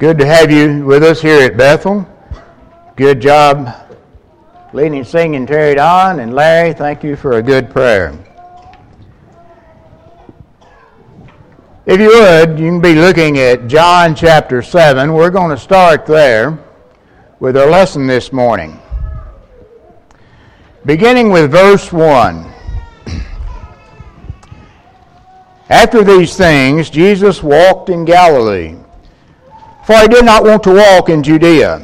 Good to have you with us here at Bethel. Good job leading, singing, Terry Don. And Larry, thank you for a good prayer. If you would, you can be looking at John chapter 7. We're going to start there with our lesson this morning. Beginning with verse 1. After these things, Jesus walked in Galilee for he did not want to walk in Judea,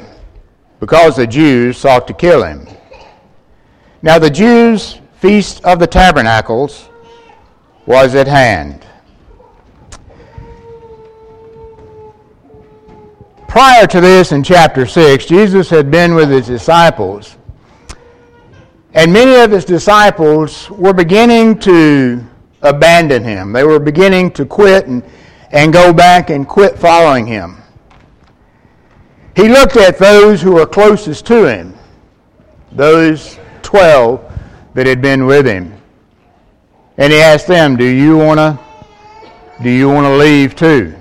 because the Jews sought to kill him. Now the Jews' feast of the tabernacles was at hand. Prior to this, in chapter 6, Jesus had been with his disciples, and many of his disciples were beginning to abandon him. They were beginning to quit and, and go back and quit following him. He looked at those who were closest to him, those 12 that had been with him. And he asked them, "Do you want to do you want to leave too?"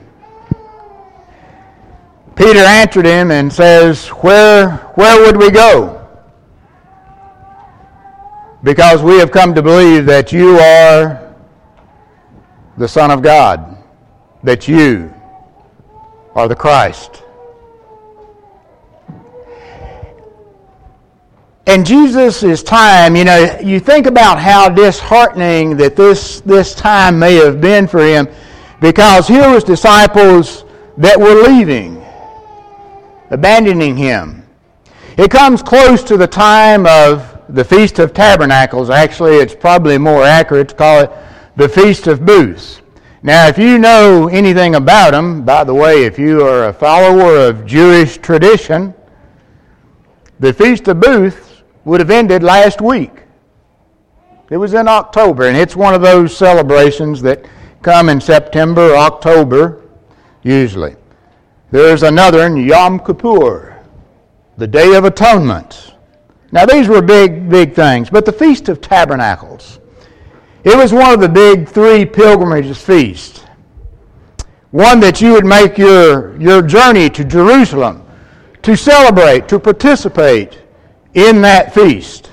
Peter answered him and says, "Where where would we go?" Because we have come to believe that you are the Son of God, that you are the Christ. And Jesus' time, you know, you think about how disheartening that this, this time may have been for him because here was disciples that were leaving, abandoning him. It comes close to the time of the Feast of Tabernacles. Actually, it's probably more accurate to call it the Feast of Booths. Now, if you know anything about them, by the way, if you are a follower of Jewish tradition, the Feast of Booths would have ended last week. It was in October, and it's one of those celebrations that come in September or October, usually. There's another in Yom Kippur, the Day of Atonement. Now, these were big, big things, but the Feast of Tabernacles, it was one of the big three pilgrimages feasts. One that you would make your, your journey to Jerusalem to celebrate, to participate in that feast.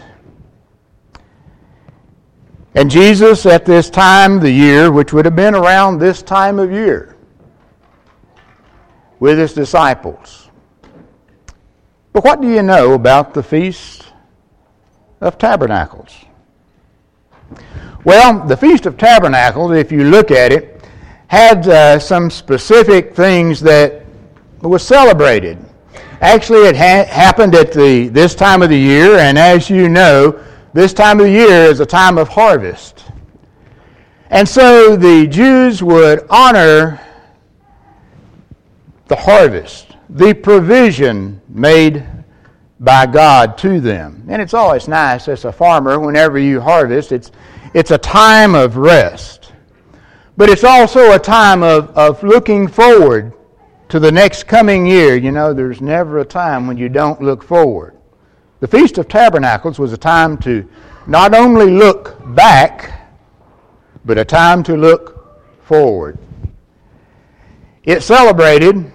And Jesus, at this time of the year, which would have been around this time of year, with his disciples. But what do you know about the Feast of Tabernacles? Well, the Feast of Tabernacles, if you look at it, had uh, some specific things that were celebrated. Actually, it ha- happened at the, this time of the year, and as you know, this time of the year is a time of harvest. And so the Jews would honor the harvest, the provision made by God to them. And it's always nice as a farmer, whenever you harvest, it's, it's a time of rest. But it's also a time of, of looking forward to the next coming year, you know, there's never a time when you don't look forward. The Feast of Tabernacles was a time to not only look back, but a time to look forward. It celebrated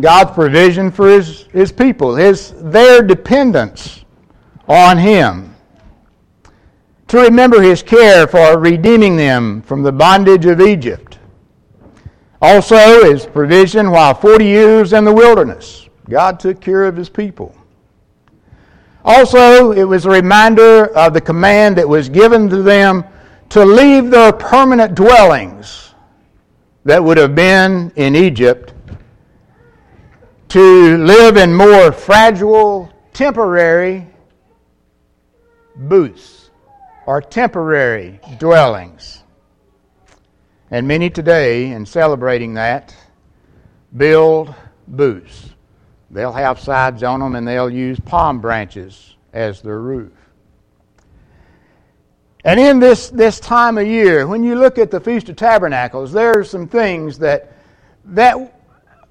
God's provision for his, his people, his, their dependence on Him. To remember His care for redeeming them from the bondage of Egypt also, his provision while 40 years in the wilderness. God took care of his people. Also, it was a reminder of the command that was given to them to leave their permanent dwellings that would have been in Egypt to live in more fragile, temporary booths or temporary dwellings. And many today, in celebrating that, build booths. They'll have sides on them and they'll use palm branches as their roof. And in this, this time of year, when you look at the Feast of Tabernacles, there are some things that, that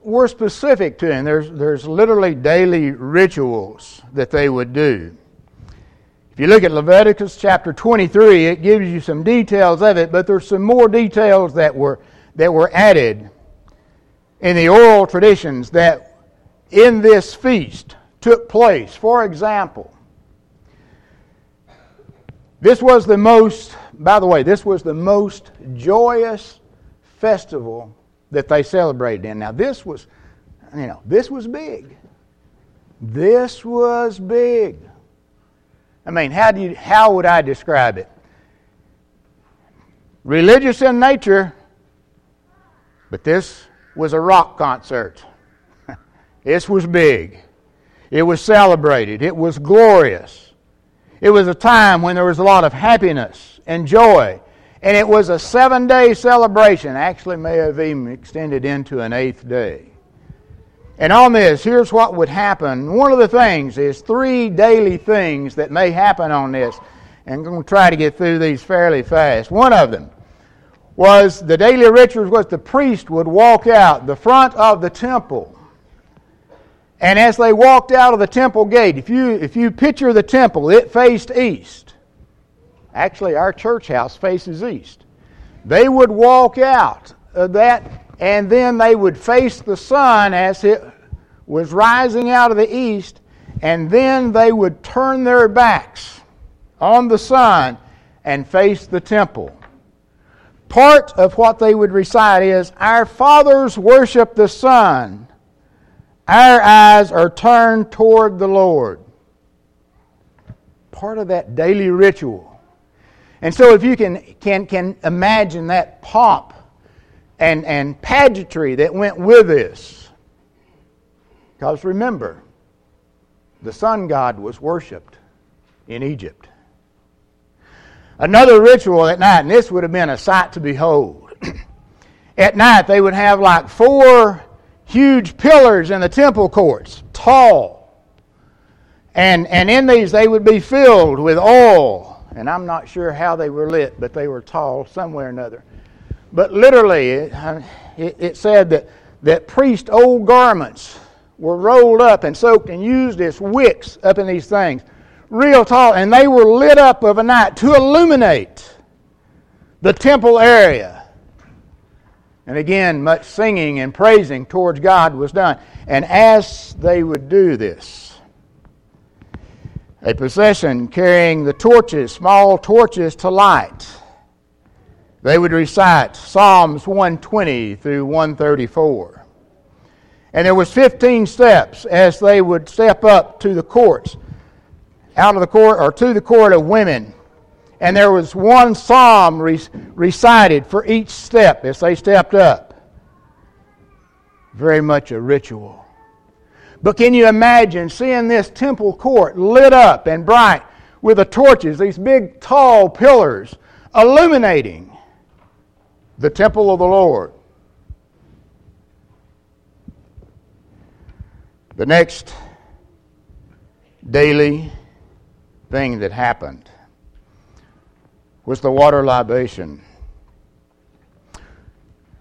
were specific to them. There's, there's literally daily rituals that they would do. If you look at Leviticus chapter 23, it gives you some details of it, but there's some more details that were, that were added. in the oral traditions that in this feast took place. For example, this was the most, by the way, this was the most joyous festival that they celebrated in. Now, this was, you know, this was big. This was big. I mean, how, do you, how would I describe it? Religious in nature, but this was a rock concert. this was big. It was celebrated. It was glorious. It was a time when there was a lot of happiness and joy. And it was a seven day celebration. Actually, may have even extended into an eighth day. And on this, here's what would happen. One of the things is three daily things that may happen on this. And I'm going to try to get through these fairly fast. One of them was the daily rituals was the priest would walk out the front of the temple. And as they walked out of the temple gate, if you, if you picture the temple, it faced east. Actually, our church house faces east. They would walk out of that and then they would face the sun as it was rising out of the east, and then they would turn their backs on the sun and face the temple. Part of what they would recite is Our fathers worship the sun, our eyes are turned toward the Lord. Part of that daily ritual. And so, if you can, can, can imagine that pomp and, and pageantry that went with this. Because remember, the sun god was worshipped in Egypt. Another ritual at night, and this would have been a sight to behold. at night, they would have like four huge pillars in the temple courts, tall. And, and in these, they would be filled with oil. And I'm not sure how they were lit, but they were tall somewhere or another. But literally, it, it said that, that priest old garments were rolled up and soaked and used as wicks up in these things. Real tall. And they were lit up of a night to illuminate the temple area. And again, much singing and praising towards God was done. And as they would do this, a procession carrying the torches, small torches to light, they would recite Psalms 120 through 134. And there was 15 steps as they would step up to the courts, out of the court or to the court of women. And there was one psalm re- recited for each step as they stepped up. Very much a ritual. But can you imagine seeing this temple court lit up and bright with the torches, these big tall pillars illuminating the temple of the Lord. The next daily thing that happened was the water libation.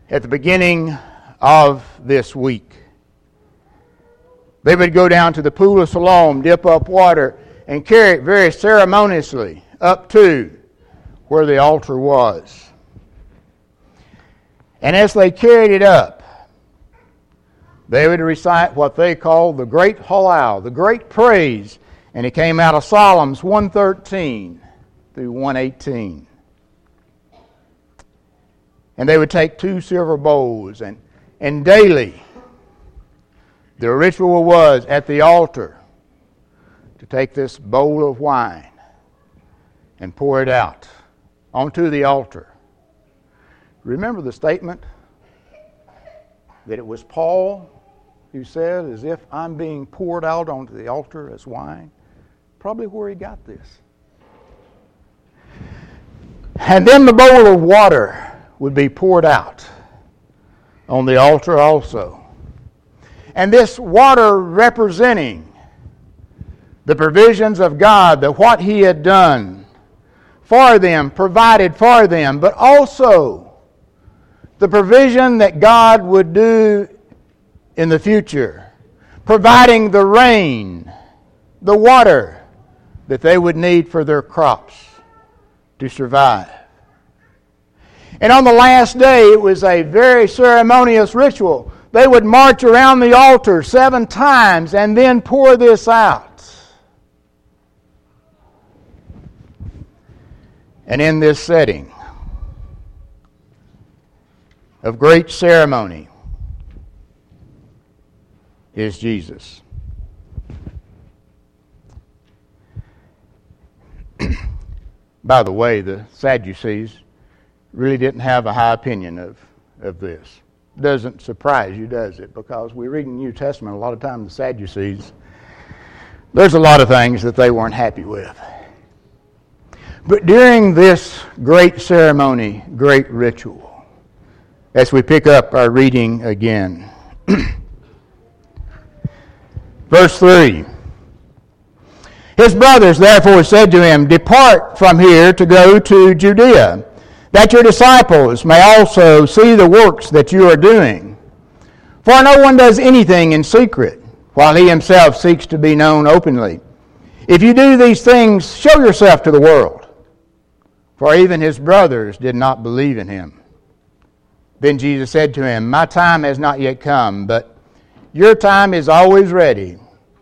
At the beginning of this week, they would go down to the pool of Siloam, dip up water, and carry it very ceremoniously up to where the altar was. And as they carried it up, they would recite what they called the great Hallel, the great praise, and it came out of Psalms 113 through 118. And they would take two silver bowls, and, and daily the ritual was at the altar to take this bowl of wine and pour it out onto the altar. Remember the statement that it was Paul who said, as if I'm being poured out onto the altar as wine? Probably where he got this. And then the bowl of water would be poured out on the altar also. And this water representing the provisions of God, that what He had done for them, provided for them, but also the provision that God would do in the future, providing the rain, the water that they would need for their crops to survive. And on the last day, it was a very ceremonious ritual. they would march around the altar seven times and then pour this out. And in this setting of great ceremony is Jesus. By the way, the Sadducees really didn't have a high opinion of, of this. Doesn't surprise you, does it? Because we read in the New Testament a lot of times the Sadducees, there's a lot of things that they weren't happy with. But during this great ceremony, great ritual, as we pick up our reading again, verse 3 his brothers therefore said to him, Depart from here to go to Judea, that your disciples may also see the works that you are doing. For no one does anything in secret, while he himself seeks to be known openly. If you do these things, show yourself to the world. For even his brothers did not believe in him. Then Jesus said to him, My time has not yet come, but your time is always ready.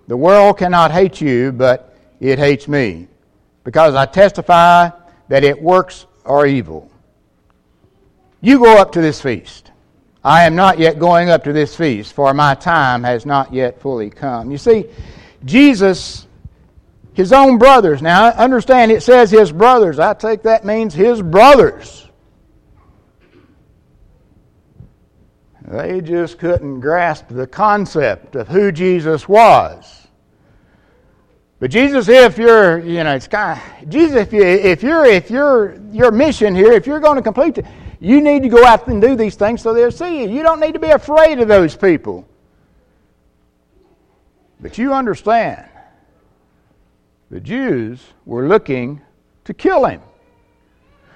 The world cannot hate you, but it hates me, because I testify that its works are evil. You go up to this feast. I am not yet going up to this feast, for my time has not yet fully come. You see, Jesus, his own brothers, now understand it says his brothers. I take that means his brothers. They just couldn't grasp the concept of who Jesus was. But Jesus, if you're, you know, it's kind of, Jesus, if you if you're if you're your mission here, if you're going to complete it, you need to go out and do these things so they'll see you. You don't need to be afraid of those people. But you understand, the Jews were looking to kill him.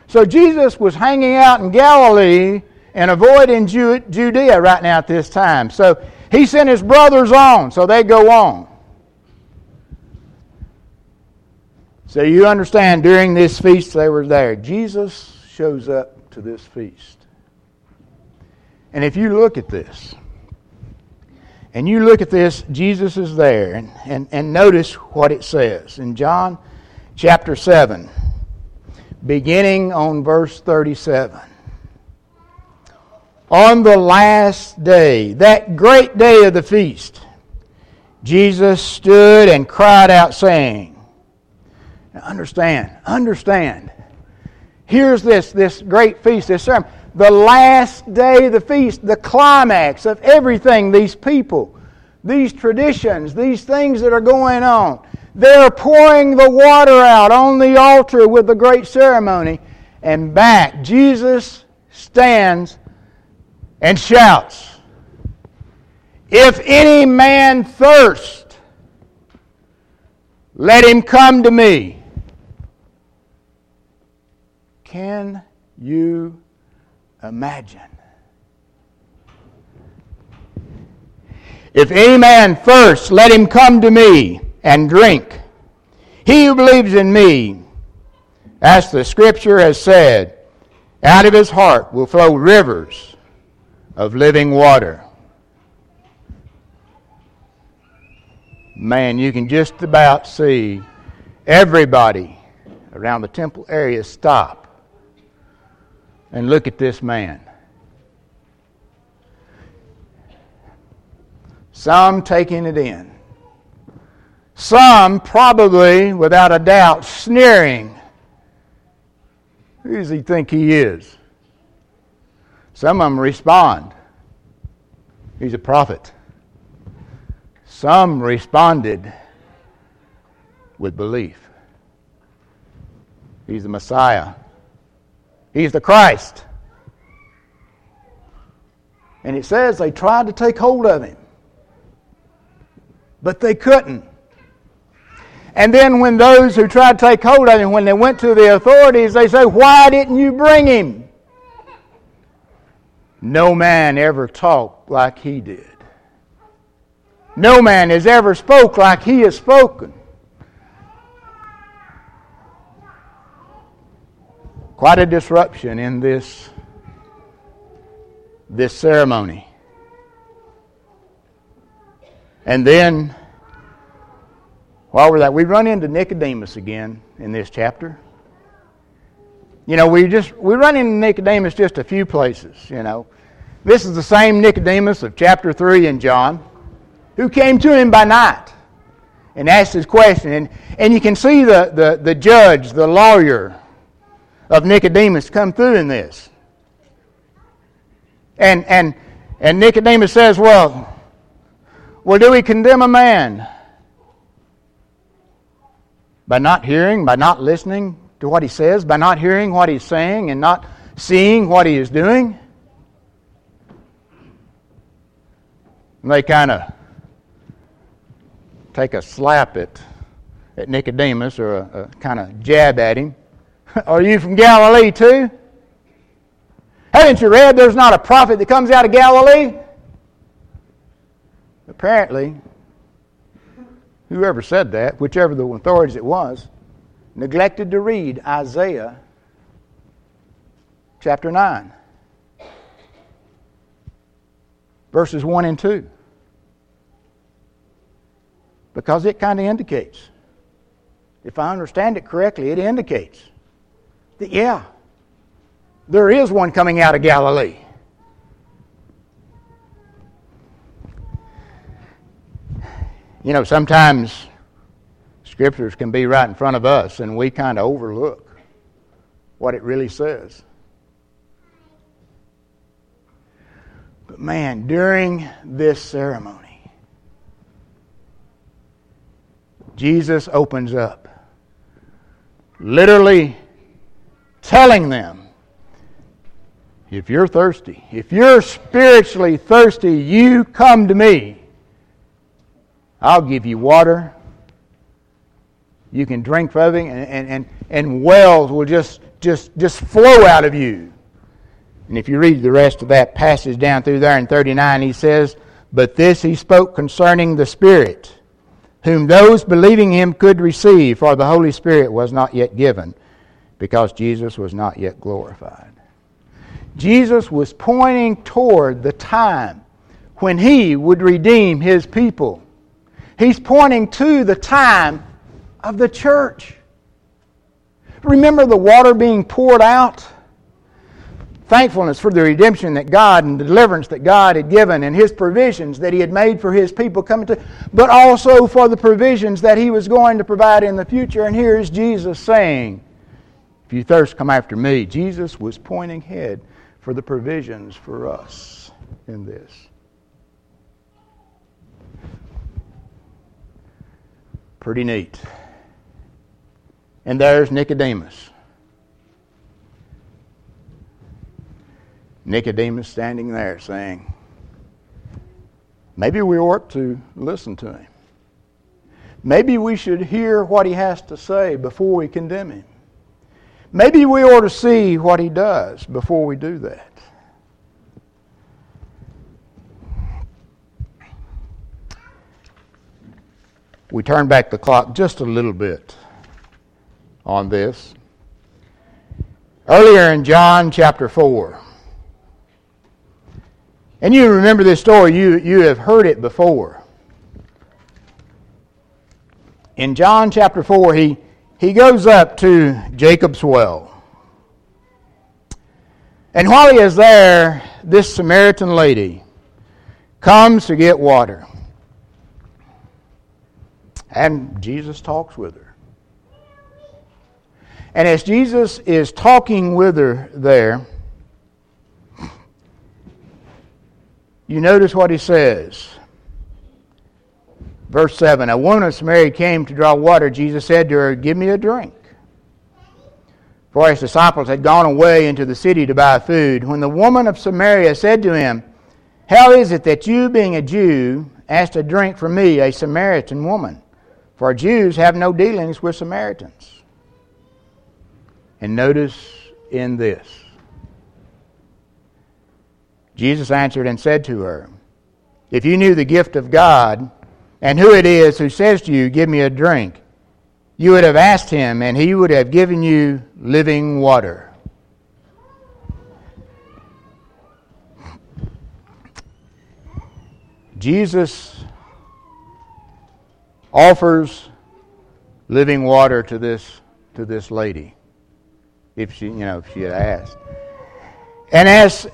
So Jesus was hanging out in Galilee and avoiding Judea right now at this time. So he sent his brothers on, so they go on. So you understand, during this feast they were there. Jesus shows up to this feast. And if you look at this, and you look at this, Jesus is there. And, and, and notice what it says in John chapter 7, beginning on verse 37. On the last day, that great day of the feast, Jesus stood and cried out, saying, now understand, understand. Here's this, this great feast, this sermon. The last day of the feast, the climax of everything, these people, these traditions, these things that are going on. They're pouring the water out on the altar with the great ceremony. And back, Jesus stands and shouts, If any man thirst, let him come to me can you imagine? If any man thirst, let him come to me and drink. He who believes in me, as the scripture has said, out of his heart will flow rivers of living water. Man, you can just about see everybody around the temple area stop and look at this man. Some taking it in. Some probably, without a doubt, sneering. Who does he think he is? Some of them respond. He's a prophet. Some responded with belief. He's the Messiah. He's the Christ. And it says they tried to take hold of him, but they couldn't. And then when those who tried to take hold of him, when they went to the authorities, they say, Why didn't you bring him? No man ever talked like he did. No man has ever spoke like he has spoken. quite a disruption in this, this ceremony. And then, while we're that, we run into Nicodemus again in this chapter. You know, we just we run into Nicodemus just a few places, you know. This is the same Nicodemus of chapter 3 in John, who came to him by night and asked his question. And, and you can see the, the, the judge, the lawyer of Nicodemus come through in this. And, and, and Nicodemus says, Well, well, do we condemn a man by not hearing, by not listening to what he says, by not hearing what he's saying, and not seeing what he is doing? And they kind of take a slap at, at Nicodemus or a, a kind of jab at him. Are you from Galilee too? Haven't you read there's not a prophet that comes out of Galilee? Apparently, whoever said that, whichever the authorities it was, neglected to read Isaiah chapter 9, verses 1 and 2 because it kind of indicates, if I understand it correctly, it indicates that, yeah, there is one coming out of Galilee. You know, sometimes scriptures can be right in front of us and we kind of overlook what it really says. But man, during this ceremony, Jesus opens up, literally telling them if you're thirsty, if you're spiritually thirsty, you come to me. I'll give you water. You can drink from it, and, and, and, and wells will just, just, just flow out of you. And if you read the rest of that passage down through there in 39, he says, But this he spoke concerning the Spirit whom those believing him could receive, for the Holy Spirit was not yet given, because Jesus was not yet glorified. Jesus was pointing toward the time when he would redeem his people. He's pointing to the time of the church. Remember the water being poured out? thankfulness for the redemption that God and the deliverance that God had given and His provisions that He had made for His people coming to, but also for the provisions that He was going to provide in the future. And here is Jesus saying, If you thirst, come after me. Jesus was pointing ahead for the provisions for us in this. Pretty neat. And there's Nicodemus. Nicodemus standing there saying, Maybe we ought to listen to him. Maybe we should hear what he has to say before we condemn him. Maybe we ought to see what he does before we do that. We turn back the clock just a little bit on this. Earlier in John chapter 4, and you remember this story, you, you have heard it before. In John chapter 4, he, he goes up to Jacob's well. And while he is there, this Samaritan lady comes to get water. And Jesus talks with her. And as Jesus is talking with her there, you notice what he says. Verse 7 A woman of Samaria came to draw water. Jesus said to her, Give me a drink. For his disciples had gone away into the city to buy food. When the woman of Samaria said to him, How is it that you, being a Jew, ask a drink from me, a Samaritan woman? For Jews have no dealings with Samaritans. And notice in this Jesus answered and said to her, If you knew the gift of God and who it is who says to you, Give me a drink, you would have asked him, and he would have given you living water. Jesus offers living water to this to this lady if she you know if she had asked and as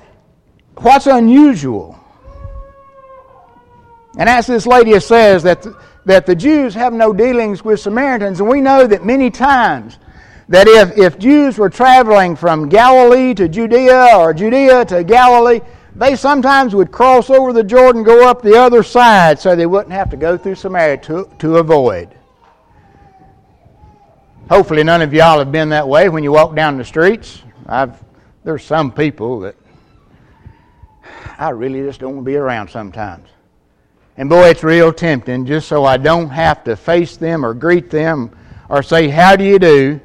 what's unusual and as this lady says that that the Jews have no dealings with Samaritans and we know that many times that if, if Jews were traveling from Galilee to Judea or Judea to Galilee they sometimes would cross over the Jordan, go up the other side so they wouldn't have to go through Samaria to, to avoid. Hopefully, none of y'all have been that way when you walk down the streets. I've, there's some people that I really just don't want to be around sometimes. And boy, it's real tempting just so I don't have to face them or greet them or say, How do you do?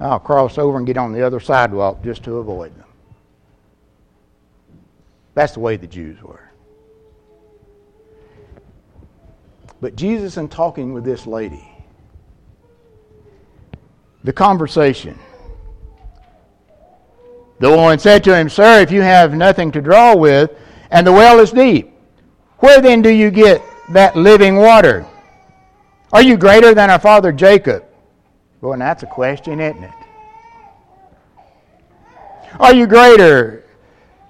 I'll cross over and get on the other sidewalk just to avoid them. That's the way the Jews were. But Jesus, in talking with this lady, the conversation, the woman said to him, Sir, if you have nothing to draw with, and the well is deep, where then do you get that living water? Are you greater than our father Jacob? Boy, and that's a question, isn't it? Are you greater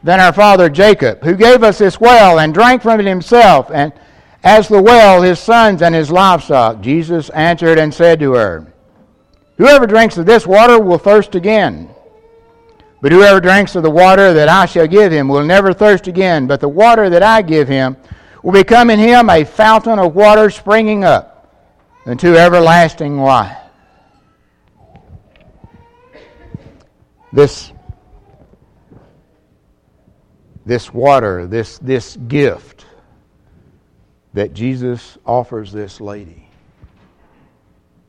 than our father Jacob, who gave us this well and drank from it himself, and as the well his sons and his livestock. Jesus answered and said to her, Whoever drinks of this water will thirst again. But whoever drinks of the water that I shall give him will never thirst again, but the water that I give him will become in him a fountain of water springing up unto everlasting life. This this water, this, this gift that Jesus offers this lady.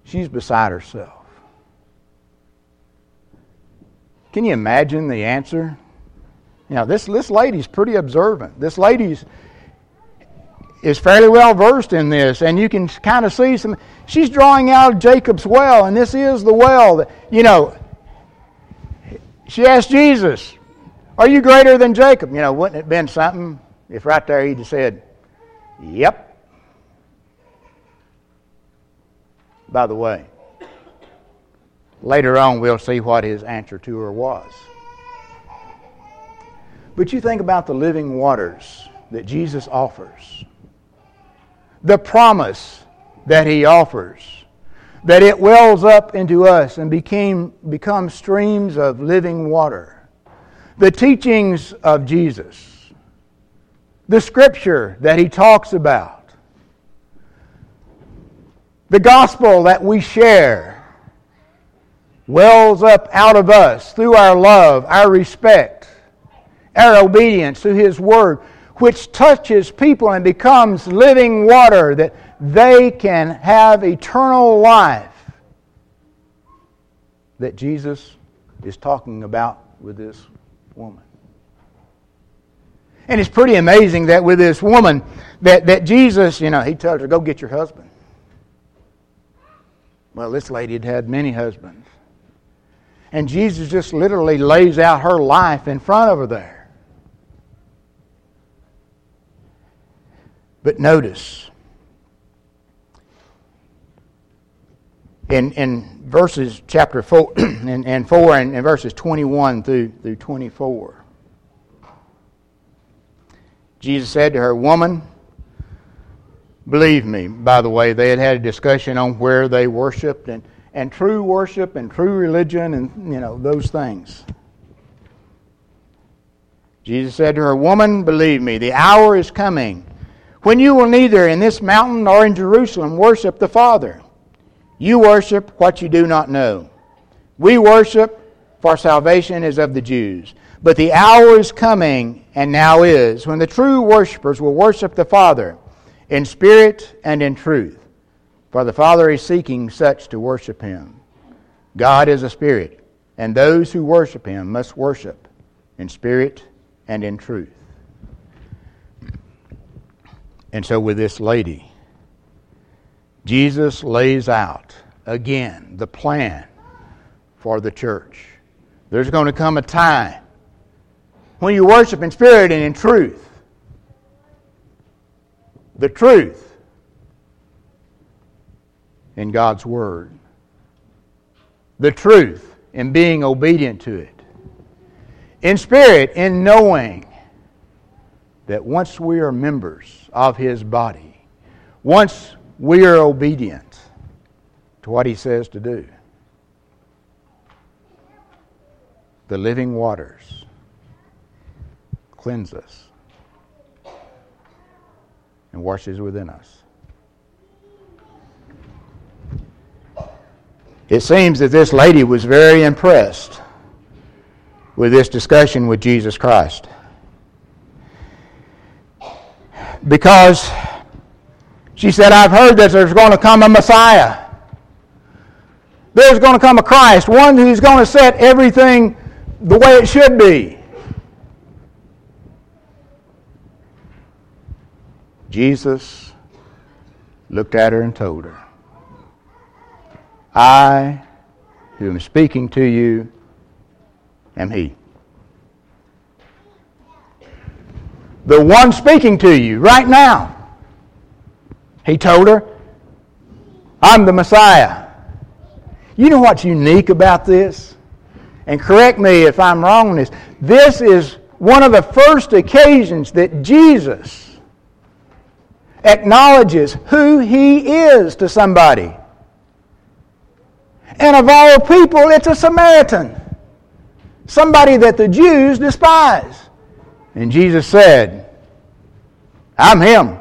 She's beside herself. Can you imagine the answer? Now, this, this lady's pretty observant. This lady's is fairly well versed in this, and you can kind of see some. She's drawing out Jacob's well, and this is the well that, you know, she asked Jesus, are you greater than Jacob? You know, wouldn't it have been something if right there he'd have said, Yep. By the way, later on we'll see what his answer to her was. But you think about the living waters that Jesus offers, the promise that he offers, that it wells up into us and became, becomes streams of living water. The teachings of Jesus, the scripture that he talks about, the gospel that we share wells up out of us through our love, our respect, our obedience to his word, which touches people and becomes living water that they can have eternal life that Jesus is talking about with this woman. And it's pretty amazing that with this woman, that, that Jesus, you know, he tells her, go get your husband. Well, this lady had had many husbands. And Jesus just literally lays out her life in front of her there. But notice, in, in verses chapter 4 and, and 4 and, and verses 21 through, through 24. Jesus said to her, Woman, believe me. By the way, they had had a discussion on where they worshiped and, and true worship and true religion and, you know, those things. Jesus said to her, Woman, believe me, the hour is coming when you will neither in this mountain nor in Jerusalem worship the Father. You worship what you do not know. We worship, for salvation is of the Jews. But the hour is coming, and now is, when the true worshippers will worship the Father in spirit and in truth. For the Father is seeking such to worship him. God is a spirit, and those who worship him must worship in spirit and in truth. And so, with this lady, Jesus lays out again the plan for the church. There's going to come a time when you worship in spirit and in truth. The truth. In God's Word, the truth, and being obedient to it, in spirit, in knowing that once we are members of His body, once we are obedient to what He says to do, the living waters cleanse us and washes within us. It seems that this lady was very impressed with this discussion with Jesus Christ. Because she said, I've heard that there's going to come a Messiah. There's going to come a Christ, one who's going to set everything the way it should be. Jesus looked at her and told her, I, who am speaking to you, am He. The one speaking to you right now. He told her, I'm the Messiah. You know what's unique about this? And correct me if I'm wrong on this. This is one of the first occasions that Jesus acknowledges who he is to somebody. And of all people, it's a Samaritan, somebody that the Jews despise. And Jesus said, I'm him.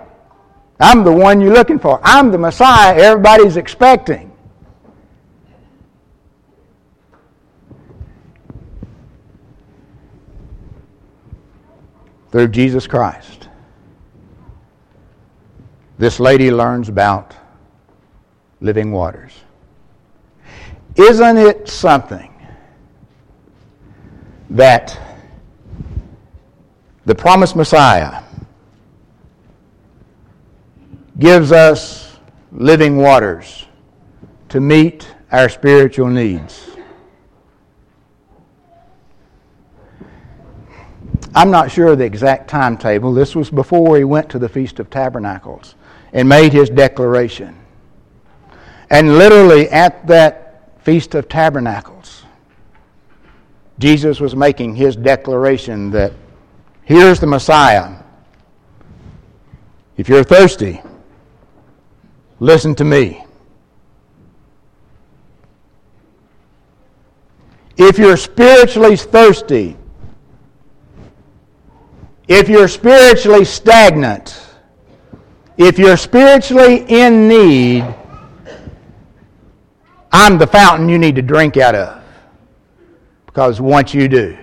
I'm the one you're looking for. I'm the Messiah everybody's expecting. Through Jesus Christ, this lady learns about living waters. Isn't it something that the promised Messiah gives us living waters to meet our spiritual needs? I'm not sure of the exact timetable. This was before he went to the Feast of Tabernacles and made his declaration. And literally at that Feast of Tabernacles, Jesus was making his declaration that here's the Messiah. If you're thirsty, listen to me. If you're spiritually thirsty, if you're spiritually stagnant, if you're spiritually in need, I'm the fountain you need to drink out of. Because once you do,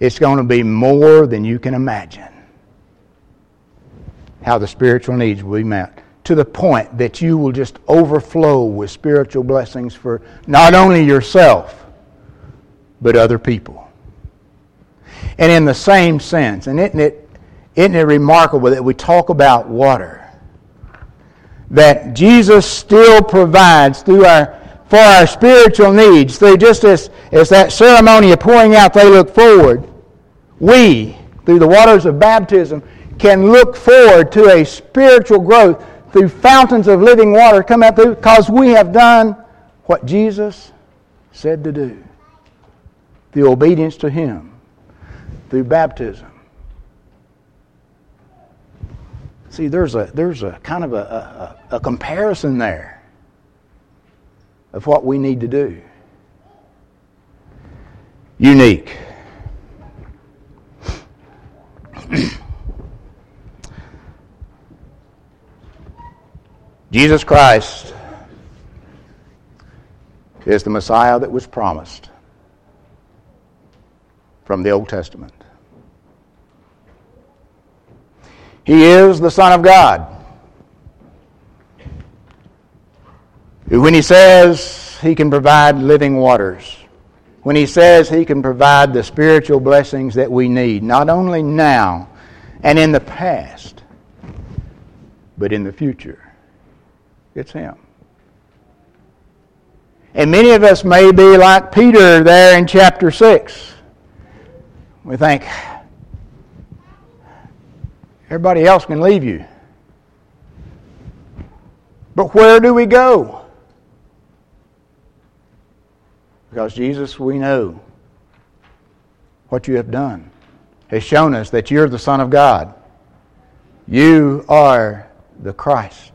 it's going to be more than you can imagine how the spiritual needs will be met to the point that you will just overflow with spiritual blessings for not only yourself, but other people. And in the same sense, and isn't it, isn't it remarkable that we talk about water? That Jesus still provides through our for our spiritual needs, through just as, as that ceremony of pouring out they look forward, we, through the waters of baptism, can look forward to a spiritual growth through fountains of living water come out through because we have done what Jesus said to do. The obedience to Him through baptism. See, there's a, there's a kind of a, a, a comparison there of what we need to do. Unique. Jesus Christ is the Messiah that was promised from the Old Testament. He is the Son of God. When he says he can provide living waters, when he says he can provide the spiritual blessings that we need, not only now and in the past, but in the future, it's him. And many of us may be like Peter there in chapter 6. We think, Everybody else can leave you. But where do we go? Because Jesus, we know what you have done, has shown us that you're the Son of God. You are the Christ.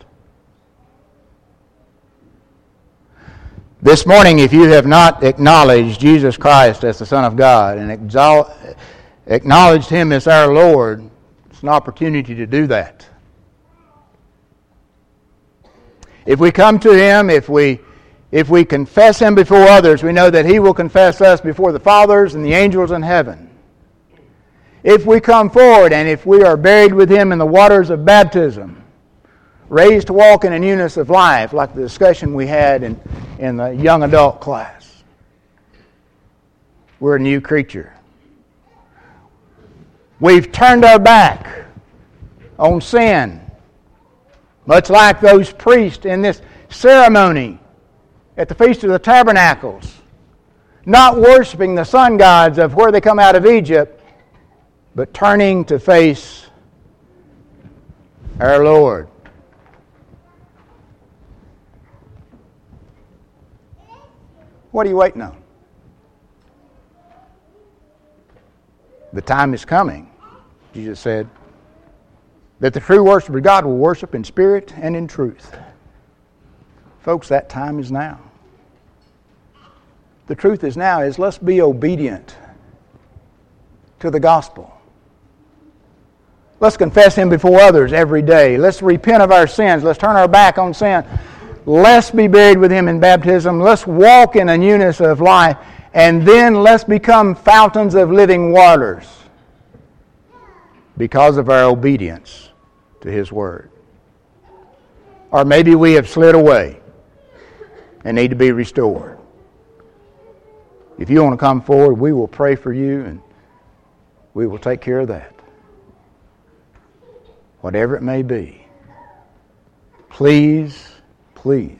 This morning, if you have not acknowledged Jesus Christ as the Son of God and acknowledged Him as our Lord, an opportunity to do that. If we come to Him, if we, if we confess Him before others, we know that He will confess us before the fathers and the angels in heaven. If we come forward and if we are buried with Him in the waters of baptism, raised to walk in a newness of life, like the discussion we had in, in the young adult class, we're a new creature. We've turned our back on sin much like those priests in this ceremony at the Feast of the Tabernacles, not worshiping the sun gods of where they come out of Egypt, but turning to face our Lord. What are you waiting on? The time is coming, Jesus said that the true worshiper of God will worship in spirit and in truth. Folks, that time is now. The truth is now is let's be obedient to the gospel. Let's confess Him before others every day. Let's repent of our sins. Let's turn our back on sin. Let's be buried with Him in baptism. Let's walk in a newness of life. And then let's become fountains of living waters because of our obedience to His Word. Or maybe we have slid away and need to be restored. If you want to come forward, we will pray for you and we will take care of that. Whatever it may be. Please, please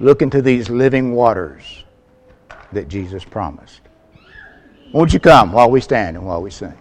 look into these living waters that Jesus promised. Won't you come while we stand and while we sing?